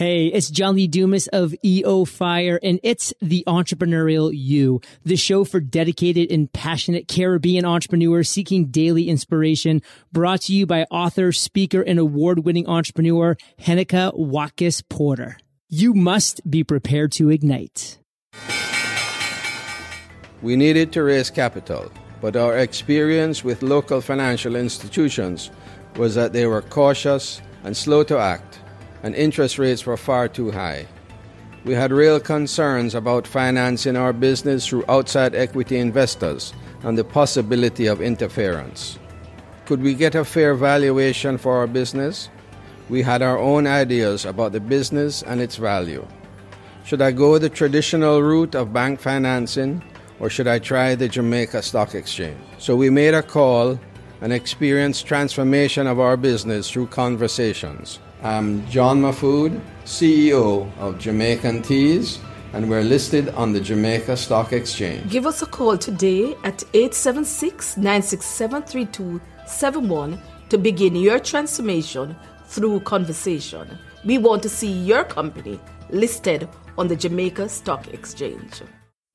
Hey, it's John Lee Dumas of EO Fire, and it's the Entrepreneurial You, the show for dedicated and passionate Caribbean entrepreneurs seeking daily inspiration, brought to you by author, speaker, and award-winning entrepreneur Heneka Watkis Porter. You must be prepared to ignite. We needed to raise capital, but our experience with local financial institutions was that they were cautious and slow to act and interest rates were far too high. We had real concerns about financing our business through outside equity investors and the possibility of interference. Could we get a fair valuation for our business? We had our own ideas about the business and its value. Should I go the traditional route of bank financing or should I try the Jamaica Stock Exchange? So we made a call and experienced transformation of our business through conversations. I'm John Mahfood, CEO of Jamaican Teas, and we're listed on the Jamaica Stock Exchange. Give us a call today at 876 967 3271 to begin your transformation through conversation. We want to see your company listed on the Jamaica Stock Exchange.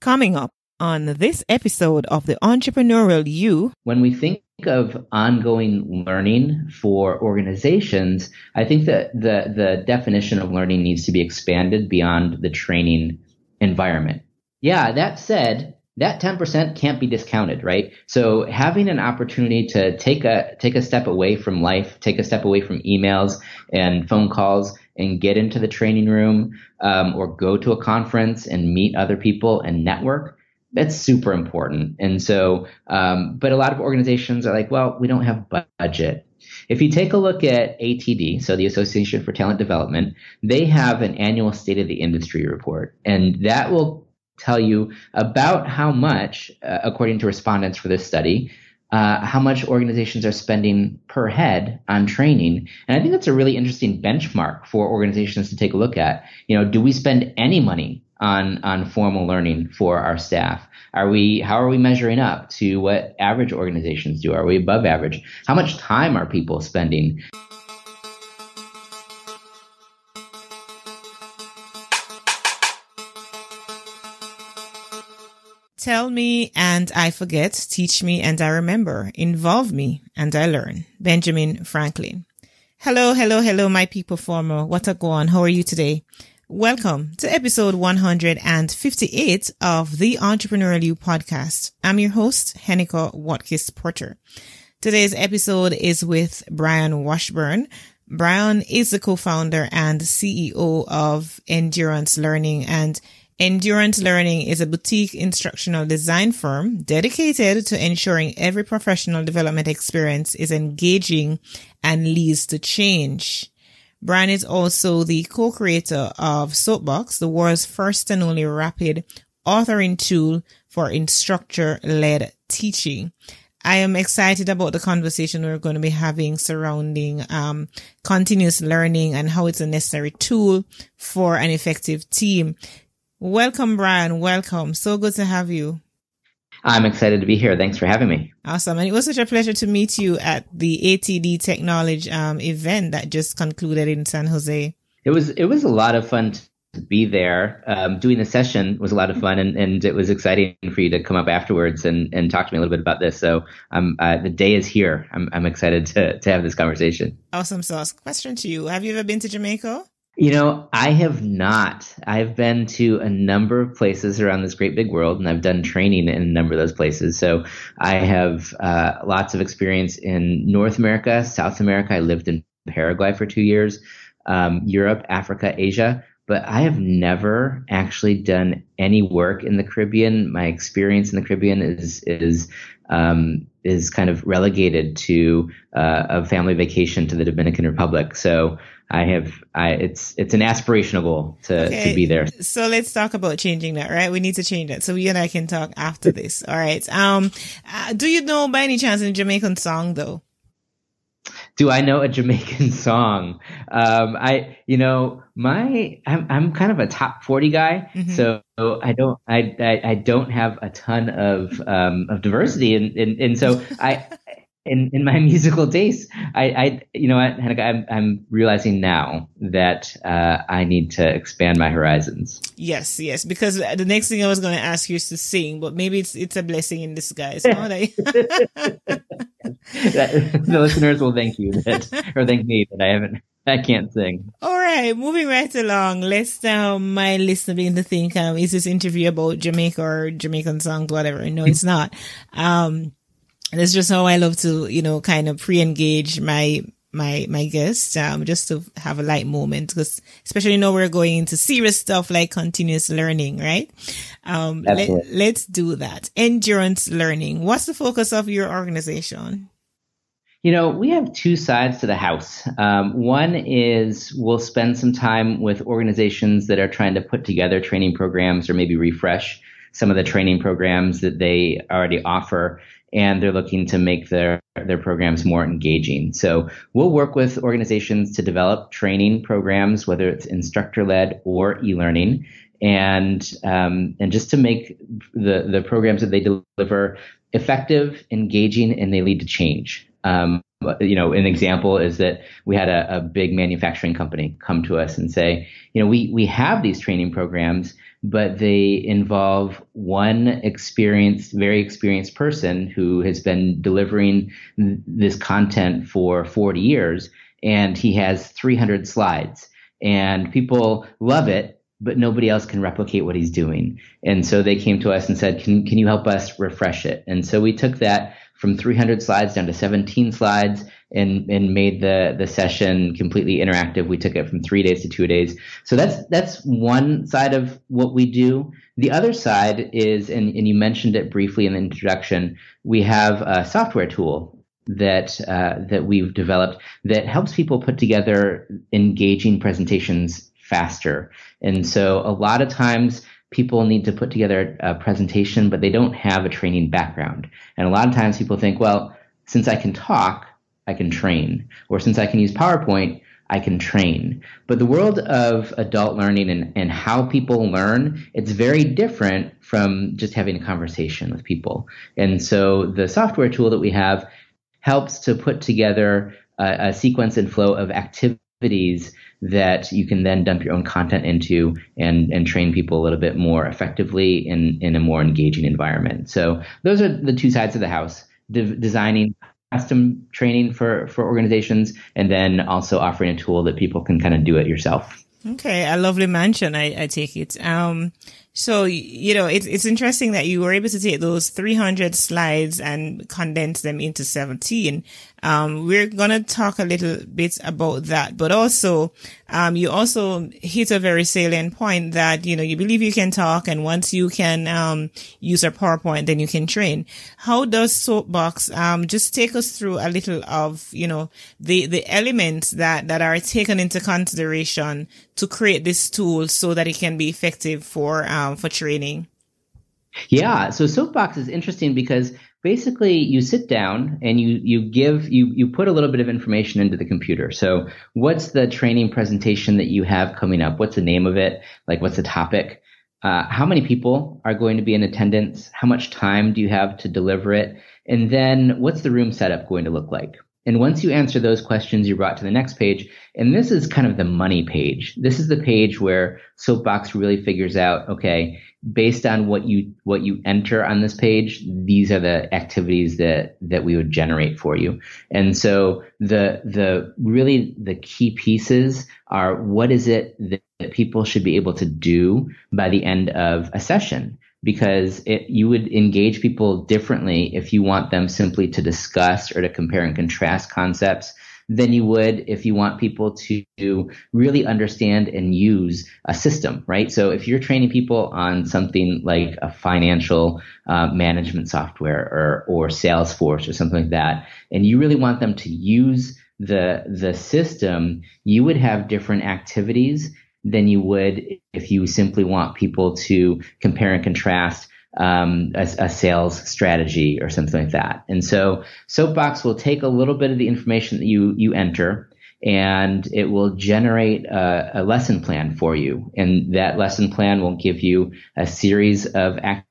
Coming up on this episode of the Entrepreneurial You. When we think of ongoing learning for organizations, I think that the, the definition of learning needs to be expanded beyond the training environment. Yeah, that said, that 10% can't be discounted, right? So having an opportunity to take a take a step away from life, take a step away from emails and phone calls and get into the training room um, or go to a conference and meet other people and network that's super important. And so, um, but a lot of organizations are like, well, we don't have budget. If you take a look at ATD, so the Association for Talent Development, they have an annual state of the industry report, and that will tell you about how much, uh, according to respondents for this study, uh, how much organizations are spending per head on training. And I think that's a really interesting benchmark for organizations to take a look at. You know, do we spend any money on on formal learning for our staff? Are we how are we measuring up to what average organizations do? Are we above average? How much time are people spending? Tell me and I forget, teach me and I remember, involve me and I learn. Benjamin Franklin. Hello, hello, hello, my people former. What a go on? How are you today? Welcome to episode 158 of the Entrepreneurial You podcast. I'm your host, Heneka Watkis Porter. Today's episode is with Brian Washburn. Brian is the co-founder and CEO of Endurance Learning and Endurance Learning is a boutique instructional design firm dedicated to ensuring every professional development experience is engaging and leads to change. Brian is also the co-creator of Soapbox, the world's first and only rapid authoring tool for instructor-led teaching. I am excited about the conversation we're going to be having surrounding um, continuous learning and how it's a necessary tool for an effective team. Welcome, Brian. Welcome. So good to have you. I'm excited to be here. Thanks for having me. Awesome. And it was such a pleasure to meet you at the ATD Technology um, event that just concluded in San Jose. It was it was a lot of fun to be there. Um, doing the session was a lot of fun, and, and it was exciting for you to come up afterwards and, and talk to me a little bit about this. So um, uh, the day is here. I'm, I'm excited to, to have this conversation. Awesome sauce. Question to you: Have you ever been to Jamaica? You know, I have not. I've been to a number of places around this great big world, and I've done training in a number of those places. So I have uh, lots of experience in North America, South America. I lived in Paraguay for two years, um, Europe, Africa, Asia. But I have never actually done any work in the Caribbean. My experience in the Caribbean is is um, is kind of relegated to uh, a family vacation to the Dominican Republic. So I have, I, it's, it's an aspirational goal to, okay. to be there. So let's talk about changing that, right? We need to change that. So you and I can talk after this. All right. Um, uh, do you know by any chance a Jamaican song though? Do I know a Jamaican song? Um, I, you know, my, I'm, I'm kind of a top 40 guy. Mm-hmm. So I don't, I, I, I, don't have a ton of, um, of diversity. And, and, and so I, in, in my musical taste, I, I you know, I'm, I'm realizing now that uh, I need to expand my horizons. Yes, yes, because the next thing I was going to ask you is to sing, but maybe it's it's a blessing in disguise. That, the listeners will thank you that, or thank me that I haven't I can't sing. All right, moving right along. Let's um my listener begin to think, um, is this interview about Jamaica or Jamaican songs, whatever? No, it's not. Um that's just how I love to, you know, kind of pre-engage my my my guests, um, just to have a light moment because especially know we're going into serious stuff like continuous learning, right? Um, let, let's do that. Endurance learning. What's the focus of your organization? You know, we have two sides to the house. Um, one is we'll spend some time with organizations that are trying to put together training programs or maybe refresh some of the training programs that they already offer and they're looking to make their their programs more engaging. So we'll work with organizations to develop training programs, whether it's instructor led or e-learning, and um, and just to make the the programs that they deliver effective, engaging, and they lead to change. Um, you know, an example is that we had a, a, big manufacturing company come to us and say, you know, we we have these training programs, but they involve one experienced, very experienced person who has been delivering this content for 40 years, and he has 300 slides, and people love it, but nobody else can replicate what he's doing. And so they came to us and said, "Can can you help us refresh it?" And so we took that from 300 slides down to 17 slides and and made the the session completely interactive. We took it from three days to two days. So that's that's one side of what we do. The other side is, and, and you mentioned it briefly in the introduction, we have a software tool that uh, that we've developed that helps people put together engaging presentations faster. And so a lot of times people need to put together a presentation, but they don't have a training background. And a lot of times people think, well, since I can talk, I can train. Or since I can use PowerPoint, I can train. But the world of adult learning and, and how people learn, it's very different from just having a conversation with people. And so the software tool that we have helps to put together a, a sequence and flow of activities that you can then dump your own content into and, and train people a little bit more effectively in, in a more engaging environment. So those are the two sides of the house. De- designing custom training for, for organizations and then also offering a tool that people can kind of do it yourself. Okay, a lovely mansion, I, I take it. Um, so, you know, it's, it's interesting that you were able to take those 300 slides and condense them into 17. Um, we're going to talk a little bit about that, but also, um, you also hit a very salient point that, you know, you believe you can talk and once you can, um, use a PowerPoint, then you can train. How does Soapbox, um, just take us through a little of, you know, the, the elements that, that are taken into consideration to create this tool so that it can be effective for, um, for training? Yeah. So Soapbox is interesting because basically you sit down and you you give you you put a little bit of information into the computer. So what's the training presentation that you have coming up? What's the name of it? Like what's the topic? Uh, how many people are going to be in attendance? How much time do you have to deliver it? And then what's the room setup going to look like and once you answer those questions, you're brought to the next page. And this is kind of the money page. This is the page where Soapbox really figures out, okay, based on what you what you enter on this page, these are the activities that that we would generate for you. And so the the really the key pieces are what is it that, people should be able to do by the end of a session because it, you would engage people differently if you want them simply to discuss or to compare and contrast concepts than you would if you want people to really understand and use a system, right? So if you're training people on something like a financial uh, management software or, or Salesforce or something like that, and you really want them to use the the system, you would have different activities than you would if you simply want people to compare and contrast um, a, a, sales strategy or something like that. And so Soapbox will take a little bit of the information that you you enter and it will generate a, a lesson plan for you. And that lesson plan will give you a series of activities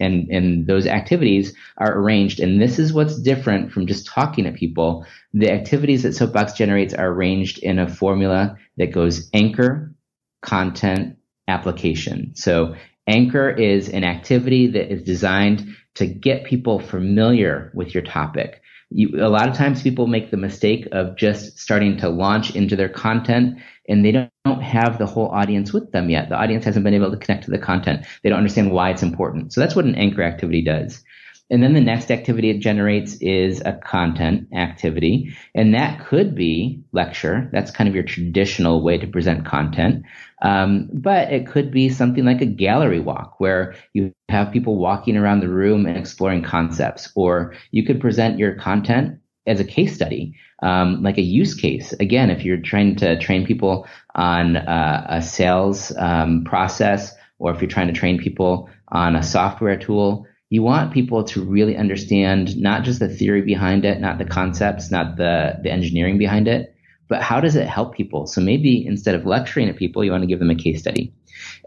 and, and those activities are arranged. And this is what's different from just talking to people. The activities that Soapbox generates are arranged in a formula that goes anchor, content, application. So anchor is an activity that is designed to get people familiar with your topic. You, a lot of times people make the mistake of just starting to launch into their content and they don't, don't have the whole audience with them yet. The audience hasn't been able to connect to the content. They don't understand why it's important. So that's what an anchor activity does. And then the next activity it generates is a content activity. And that could be lecture. That's kind of your traditional way to present content. Um, but it could be something like a gallery walk where you have people walking around the room and exploring concepts. Or you could present your content as a case study, um, like a use case. Again, if you're trying to train people on uh, a sales um, process, or if you're trying to train people on a software tool, you want people to really understand not just the theory behind it, not the concepts, not the, the engineering behind it, but how does it help people? So maybe instead of lecturing at people, you want to give them a case study.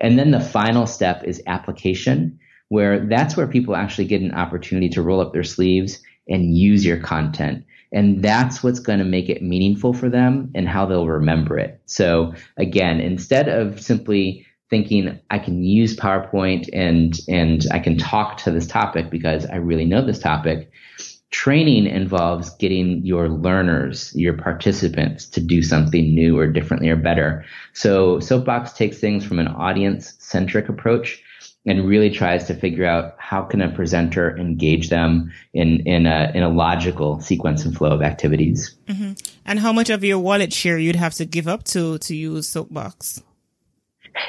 And then the final step is application, where that's where people actually get an opportunity to roll up their sleeves and use your content. And that's what's going to make it meaningful for them and how they'll remember it. So again, instead of simply thinking I can use PowerPoint and and I can talk to this topic because I really know this topic. Training involves getting your learners, your participants to do something new or differently or better. So Soapbox takes things from an audience centric approach and really tries to figure out how can a presenter engage them in in a in a logical sequence and flow of activities. Mm-hmm. And how much of your wallet share you'd have to give up to to use Soapbox?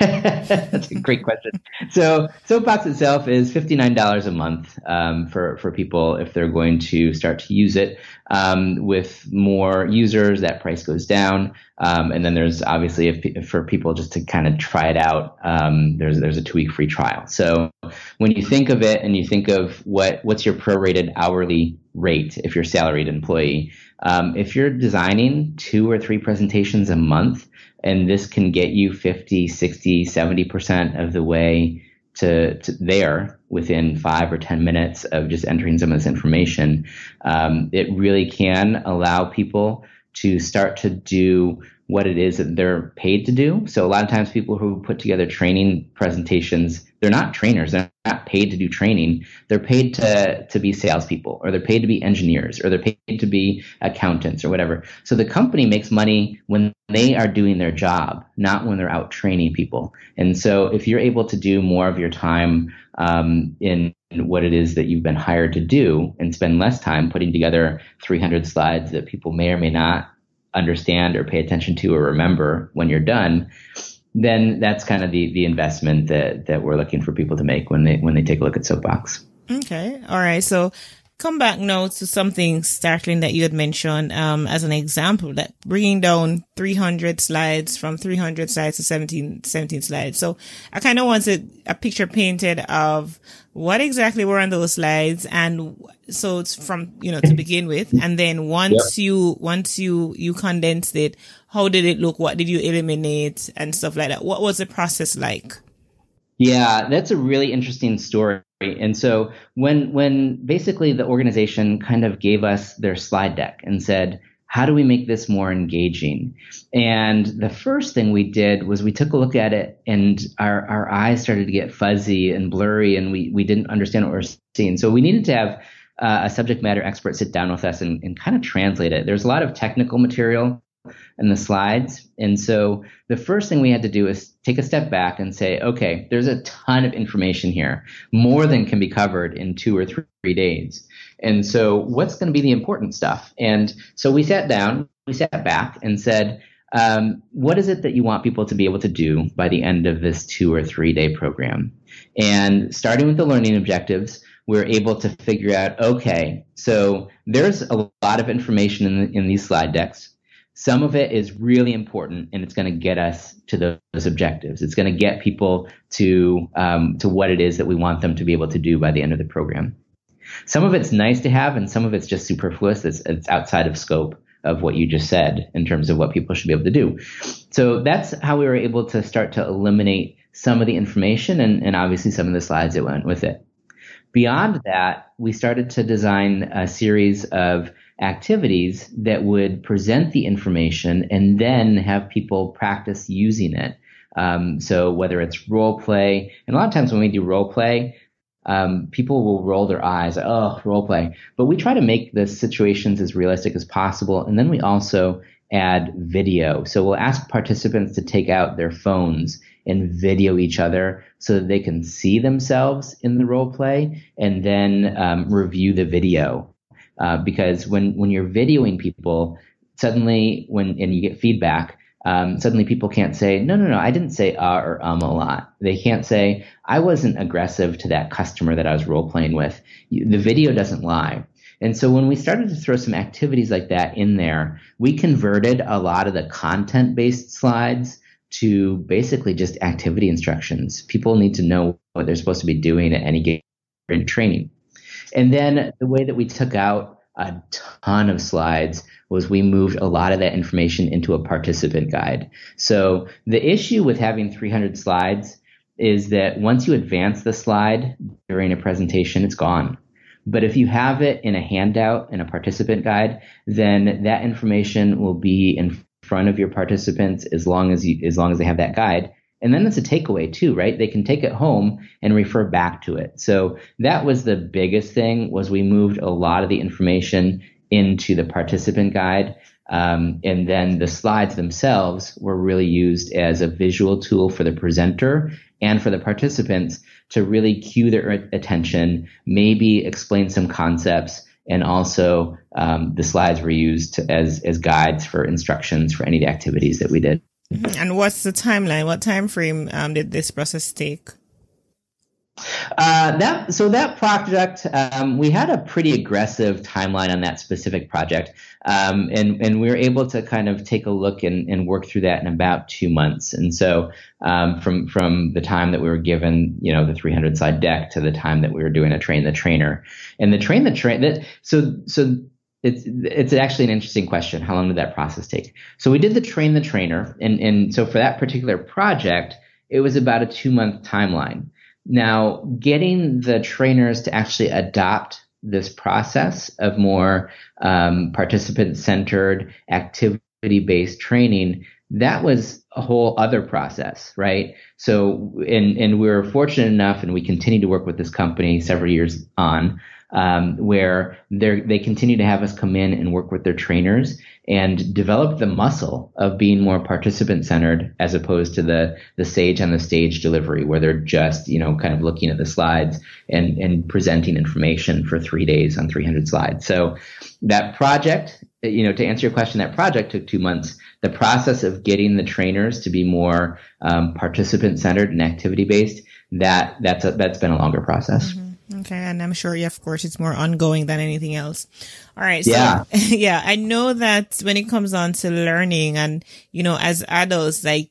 That's a great question. So Soapbox itself is fifty nine dollars a month um, for for people if they're going to start to use it. Um, with more users, that price goes down, um, and then there's obviously if, for people just to kind of try it out, um, there's there's a two week free trial. So when you think of it and you think of what what's your prorated hourly rate if you're a salaried employee, um, if you're designing two or three presentations a month and this can get you 50 60 70% of the way to, to there within five or 10 minutes of just entering some of this information um, it really can allow people to start to do what it is that they're paid to do. So a lot of times people who put together training presentations, they're not trainers. They're not paid to do training. They're paid to, to be salespeople or they're paid to be engineers or they're paid to be accountants or whatever. So the company makes money when they are doing their job, not when they're out training people. And so if you're able to do more of your time um, in what it is that you've been hired to do and spend less time putting together 300 slides that people may or may not understand or pay attention to or remember when you're done, then that's kind of the the investment that that we're looking for people to make when they when they take a look at Soapbox. Okay, all right. So come back now to something startling that you had mentioned um, as an example that bringing down 300 slides from 300 slides to 17, 17 slides. So I kind of wanted a picture painted of what exactly were on those slides and so it's from you know to begin with. And then once you once you you condensed it how did it look? What did you eliminate? And stuff like that. What was the process like yeah that's a really interesting story and so when when basically the organization kind of gave us their slide deck and said how do we make this more engaging? And the first thing we did was we took a look at it and our, our eyes started to get fuzzy and blurry and we, we didn't understand what we are seeing. So we needed to have uh, a subject matter expert sit down with us and, and kind of translate it. There's a lot of technical material in the slides. And so the first thing we had to do is take a step back and say, okay, there's a ton of information here, more than can be covered in two or three days. And so, what's going to be the important stuff? And so we sat down, we sat back and said, um, what is it that you want people to be able to do by the end of this two or three day program? And starting with the learning objectives, we're able to figure out okay, so there's a lot of information in, the, in these slide decks. Some of it is really important, and it's going to get us to those objectives. It's going to get people to um, to what it is that we want them to be able to do by the end of the program. Some of it's nice to have, and some of it's just superfluous. It's, it's outside of scope of what you just said in terms of what people should be able to do. So that's how we were able to start to eliminate some of the information and, and obviously some of the slides that went with it. Beyond that, we started to design a series of activities that would present the information and then have people practice using it. Um, so whether it's role play, and a lot of times when we do role play, um, people will roll their eyes, oh, role play. But we try to make the situations as realistic as possible, and then we also add video. So we'll ask participants to take out their phones and video each other so that they can see themselves in the role play and then um, review the video. Uh, because when when you're videoing people, suddenly when and you get feedback, um, suddenly people can't say no no no I didn't say uh or um a lot. They can't say I wasn't aggressive to that customer that I was role playing with. The video doesn't lie. And so when we started to throw some activities like that in there, we converted a lot of the content based slides to basically just activity instructions. People need to know what they're supposed to be doing at any given training. And then the way that we took out a ton of slides was we moved a lot of that information into a participant guide. So the issue with having 300 slides is that once you advance the slide during a presentation, it's gone. But if you have it in a handout in a participant guide, then that information will be in front of your participants as long as you as long as they have that guide. And then it's a takeaway too, right? They can take it home and refer back to it. So that was the biggest thing was we moved a lot of the information into the participant guide. Um, and then the slides themselves were really used as a visual tool for the presenter and for the participants to really cue their attention, maybe explain some concepts, and also um, the slides were used as as guides for instructions for any of the activities that we did. Mm-hmm. And what's the timeline? What time frame um, did this process take? Uh, that so that project um, we had a pretty aggressive timeline on that specific project, um, and and we were able to kind of take a look and, and work through that in about two months. And so um, from from the time that we were given you know the 300 slide deck to the time that we were doing a train the trainer, and the train the train that so so it's it's actually an interesting question. How long did that process take? So we did the train the trainer, and and so for that particular project, it was about a two month timeline. Now, getting the trainers to actually adopt this process of more um, participant centered, activity based training, that was a whole other process, right? So, and, and we were fortunate enough, and we continue to work with this company several years on, um, where they continue to have us come in and work with their trainers and develop the muscle of being more participant centered as opposed to the the sage on the stage delivery where they're just you know kind of looking at the slides and and presenting information for three days on 300 slides so that project you know to answer your question that project took two months the process of getting the trainers to be more um, participant centered and activity based that that's a, that's been a longer process mm-hmm. Okay, and I'm sure, yeah, of course, it's more ongoing than anything else. All right. So, yeah. yeah, I know that when it comes on to learning and, you know, as adults, like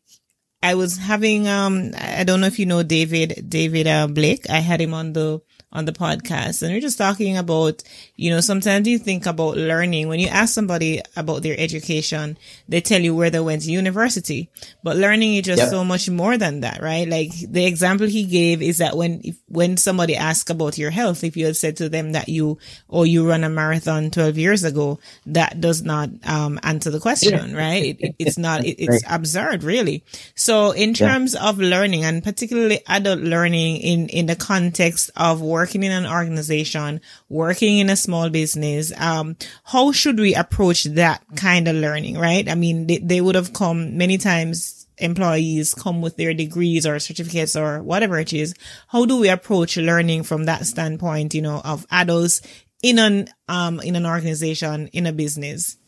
I was having, um, I don't know if you know David, David uh, Blake. I had him on the on the podcast and we're just talking about, you know, sometimes you think about learning. When you ask somebody about their education, they tell you where they went to university, but learning is just yep. so much more than that, right? Like the example he gave is that when, if, when somebody asks about your health, if you had said to them that you, or you run a marathon 12 years ago, that does not, um, answer the question, yeah. right? It, it, it's not, it, it's right. absurd, really. So in terms yeah. of learning and particularly adult learning in, in the context of work working in an organization, working in a small business, um, how should we approach that kind of learning, right? I mean, they, they would have come many times employees come with their degrees or certificates or whatever it is. How do we approach learning from that standpoint, you know, of adults in an, um, in an organization, in a business?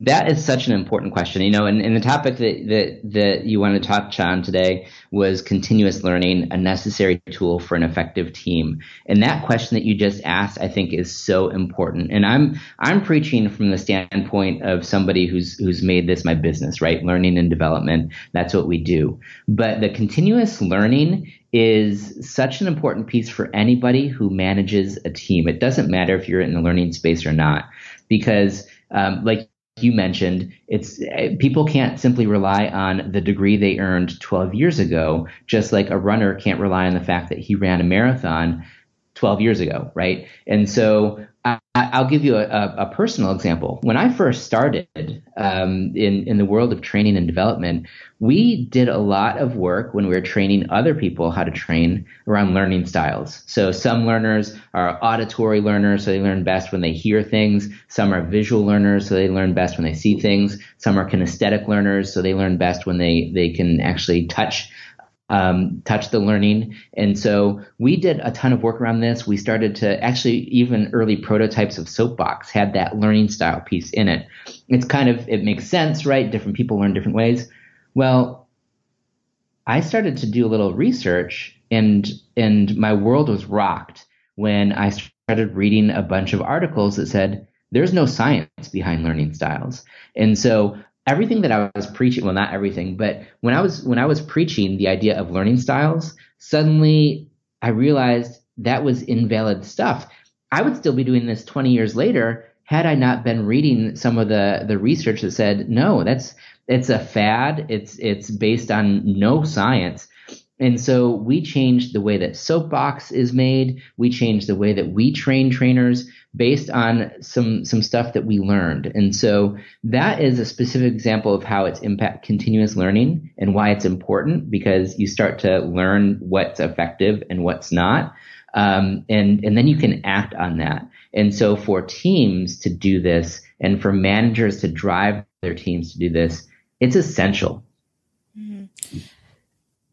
That is such an important question, you know, and, and the topic that, that, that you want to touch on today was continuous learning, a necessary tool for an effective team. And that question that you just asked, I think is so important. And I'm, I'm preaching from the standpoint of somebody who's, who's made this my business, right? Learning and development. That's what we do. But the continuous learning is such an important piece for anybody who manages a team. It doesn't matter if you're in the learning space or not, because um, like you mentioned, it's eh, people can't simply rely on the degree they earned 12 years ago, just like a runner can't rely on the fact that he ran a marathon 12 years ago, right? And so I, will give you a, a, personal example. When I first started um, in in the world of training and development, we did a lot of work when we were training other people how to train around learning styles. So some learners are auditory learners, so they learn best when they hear things. Some are visual learners, so they learn best when they see things. Some are kinesthetic learners, so they learn best when they they can actually touch um, touch the learning. And so we did a ton of work around this. We started to actually even early prototypes of Soapbox had that learning style piece in it. It's kind of it makes sense, right? Different people learn different ways. Well, I started to do a little research and and my world was rocked when I started reading a bunch of articles that said there's no science behind learning styles. And so everything that I was preaching, well, not everything, but when I was when I was preaching the idea of learning styles, suddenly I realized that was invalid stuff. I would still be doing this 20 years later had I not been reading some of the the research that said no, that's it's a fad. It's it's based on no science. And so we changed the way that Soapbox is made. We changed the way that we train trainers based on some some stuff that we learned. And so that is a specific example of how it's impact continuous learning and why it's important because you start to learn what's effective and what's not. Um, and and then you can act on that. And so for teams to do this and for managers to drive their teams to do this, it's essential. Mm-hmm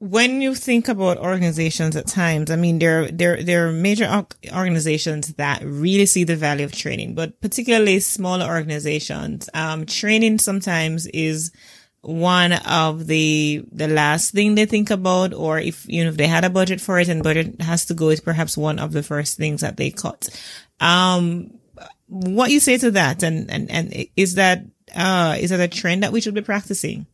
when you think about organizations at times, I mean, there, there, there are major organizations that really see the value of training, but particularly smaller organizations, um, training sometimes is one of the, the last thing they think about, or if, you know, if they had a budget for it and budget has to go, it's perhaps one of the first things that they cut. Um, what you say to that? And, and, and is that, uh, is that a trend that we should be practicing?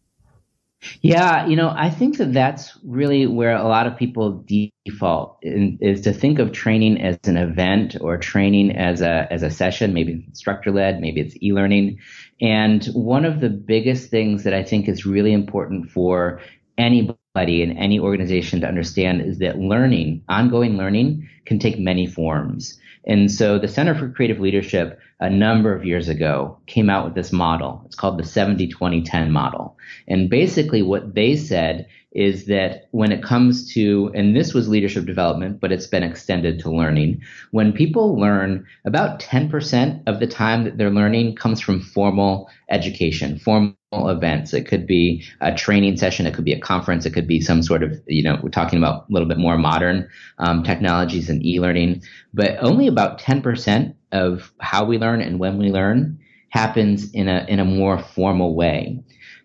Yeah, you know, I think that that's really where a lot of people default in, is to think of training as an event or training as a as a session, maybe instructor led, maybe it's e-learning. And one of the biggest things that I think is really important for anybody in any organization to understand is that learning, ongoing learning can take many forms. And so the Center for Creative Leadership a number of years ago came out with this model. It's called the 70 20 10 model. And basically what they said is that when it comes to, and this was leadership development, but it's been extended to learning, when people learn, about 10% of the time that they're learning comes from formal education, formal events. It could be a training session, it could be a conference, it could be some sort of, you know, we're talking about a little bit more modern um, technologies and e learning, but only about 10% of how we learn and when we learn happens in a, in a more formal way.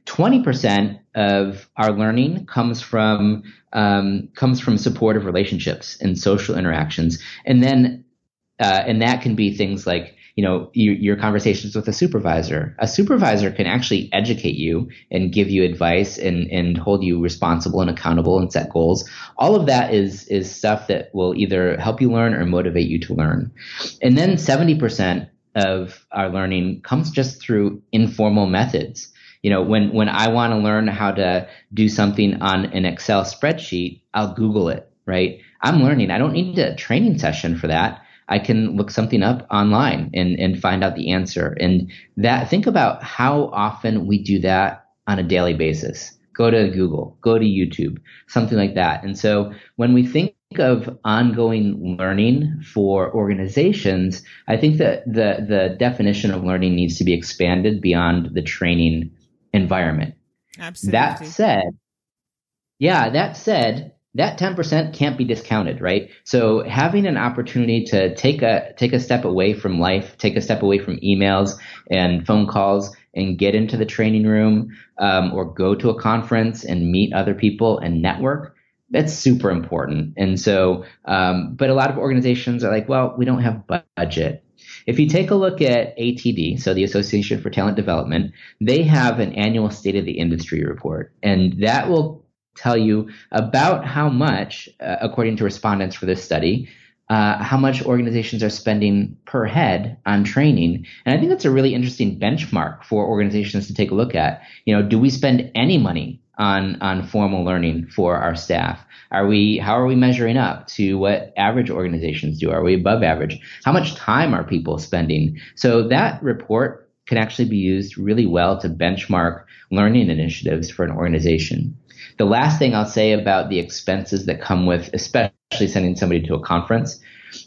20% of our learning comes from um, comes from supportive relationships and social interactions, and then uh, and that can be things like you know your, your, conversations with a supervisor. A supervisor can actually educate you and give you advice and and hold you responsible and accountable and set goals. All of that is is stuff that will either help you learn or motivate you to learn. And then 70% of our learning comes just through informal methods you know, when, when I want to learn how to do something on an Excel spreadsheet, I'll Google it, right? I'm learning. I don't need a training session for that. I can look something up online and, and find out the answer. And that, think about how often we do that on a daily basis. Go to Google, go to YouTube, something like that. And so when we think of ongoing learning for organizations, I think that the, the definition of learning needs to be expanded beyond the training environment. Absolutely. That said, yeah, that said, that 10% can't be discounted, right? So having an opportunity to take a take a step away from life, take a step away from emails and phone calls and get into the training room um, or go to a conference and meet other people and network, that's super important. And so, um, but a lot of organizations are like, well, we don't have budget. If you take a look at ATD, so the Association for Talent Development, they have an annual state of the industry report, and that will tell you about how much, uh, according to respondents for this study, uh, how much organizations are spending per head on training. And I think that's a really interesting benchmark for organizations to take a look at. You know, do we spend any money on on formal learning for our staff? Are we how are we measuring up to what average organizations do? Are we above average? How much time are people spending? So that report can actually be used really well to benchmark learning initiatives for an organization. The last thing I'll say about the expenses that come with especially sending somebody to a conference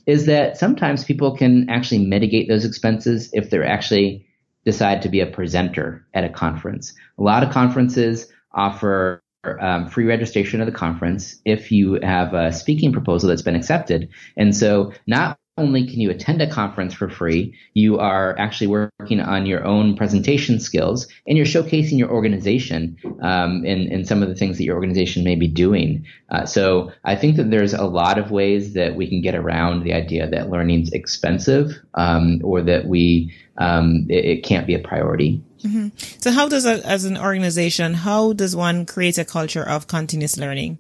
is that sometimes people can actually mitigate those expenses if they're actually decide to be a presenter at a conference. A lot of conferences offer um, free registration of the conference if you have a speaking proposal that's been accepted. And so not only can you attend a conference for free, you are actually working on your own presentation skills and you're showcasing your organization um, in, some of the things that your organization may be doing. Uh, so I think that there's a lot of ways that we can get around the idea that learning's expensive um, or that we um, it, it, can't be a priority. Mm-hmm. So how does, a, as an organization, how does one create a culture of continuous learning?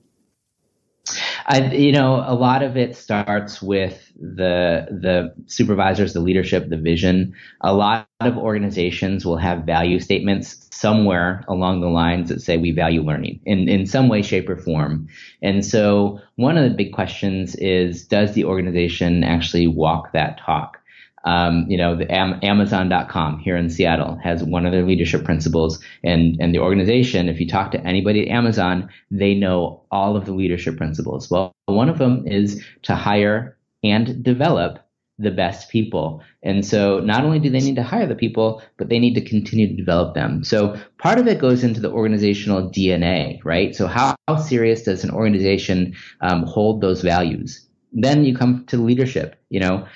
I, you know, a lot of it starts with the the supervisors, the leadership, the vision. A lot of organizations will have value statements somewhere along the lines that say we value learning in in some way, shape, or form. And so, one of the big questions is, does the organization actually walk that talk? Um, you know, the Am- Amazon.com here in Seattle has one of their leadership principles, and and the organization. If you talk to anybody at Amazon, they know all of the leadership principles. Well, one of them is to hire and develop the best people. And so not only do they need to hire the people, but they need to continue to develop them. So part of it goes into the organizational DNA, right? So how, how serious does an organization um, hold those values? Then you come to leadership. You know,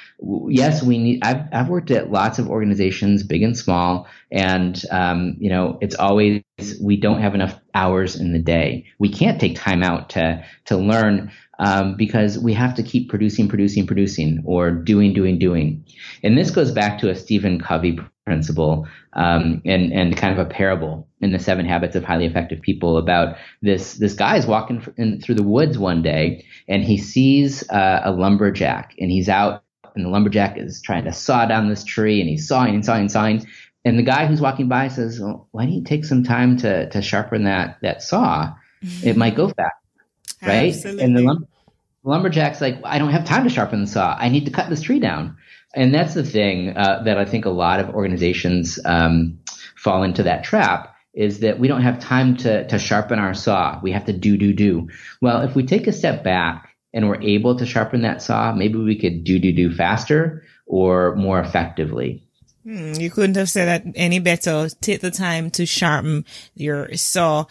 yes, we need. I've I've worked at lots of organizations, big and small, and um, you know, it's always we don't have enough hours in the day. We can't take time out to to learn um, because we have to keep producing, producing, producing, or doing, doing, doing. And this goes back to a Stephen Covey principle um, and and kind of a parable in the Seven Habits of Highly Effective People about this this guy is walking in, through the woods one day and he sees uh, a lumberjack and he's out and the lumberjack is trying to saw down this tree and he's sawing and sawing and sawing and the guy who's walking by says, well, "Why don't you take some time to to sharpen that that saw? It might go fast." Right? Absolutely. And the lum- lumberjack's like, I don't have time to sharpen the saw. I need to cut this tree down. And that's the thing uh, that I think a lot of organizations um, fall into that trap is that we don't have time to, to sharpen our saw. We have to do, do, do. Well, if we take a step back and we're able to sharpen that saw, maybe we could do, do, do faster or more effectively. Hmm, you couldn't have said that any better. Take the time to sharpen your saw.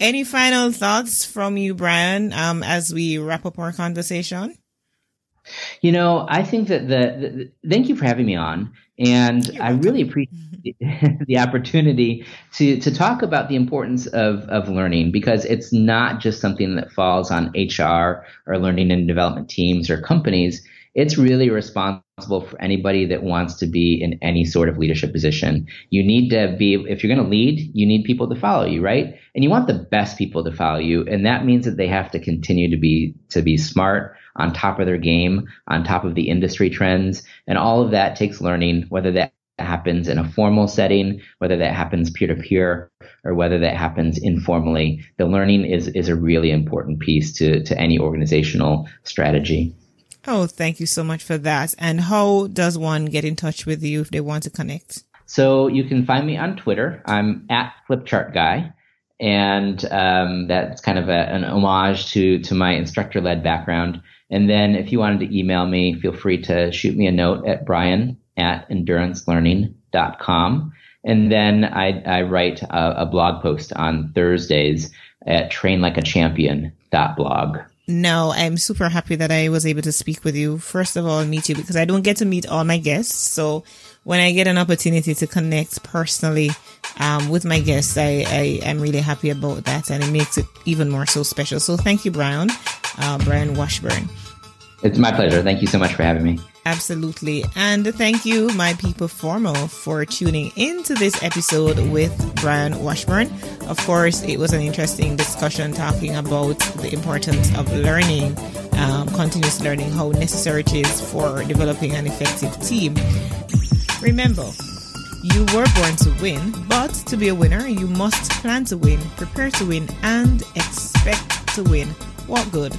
Any final thoughts from you, Brian, um, as we wrap up our conversation? You know, I think that the, the thank you for having me on, and I really appreciate the opportunity to to talk about the importance of of learning because it's not just something that falls on HR or learning and development teams or companies it's really responsible for anybody that wants to be in any sort of leadership position. You need to be, if you're going to lead, you need people to follow you, right? And you want the best people to follow you. And that means that they have to continue to be, to be smart, on top of their game, on top of the industry trends. And all of that takes learning, whether that happens in a formal setting, whether that happens peer to peer, or whether that happens informally. The learning is, is a really important piece to, to any organizational strategy. Oh, thank you so much for that. And how does one get in touch with you if they want to connect? So you can find me on Twitter. I'm at Flipchart Guy. And um, that's kind of a, an homage to, to my instructor led background. And then if you wanted to email me, feel free to shoot me a note at brian at endurancelearning.com. And then I, I write a, a blog post on Thursdays at trainlikeachampion.blog. No, I'm super happy that I was able to speak with you. First of all, meet you because I don't get to meet all my guests. So when I get an opportunity to connect personally um, with my guests, I, I am really happy about that, and it makes it even more so special. So thank you, Brian, uh, Brian Washburn. It's my pleasure. Thank you so much for having me. Absolutely. And thank you, my people formal, for tuning into this episode with Brian Washburn. Of course, it was an interesting discussion talking about the importance of learning um, continuous learning, how necessary it is for developing an effective team. Remember, you were born to win, but to be a winner, you must plan to win, prepare to win, and expect to win. What good?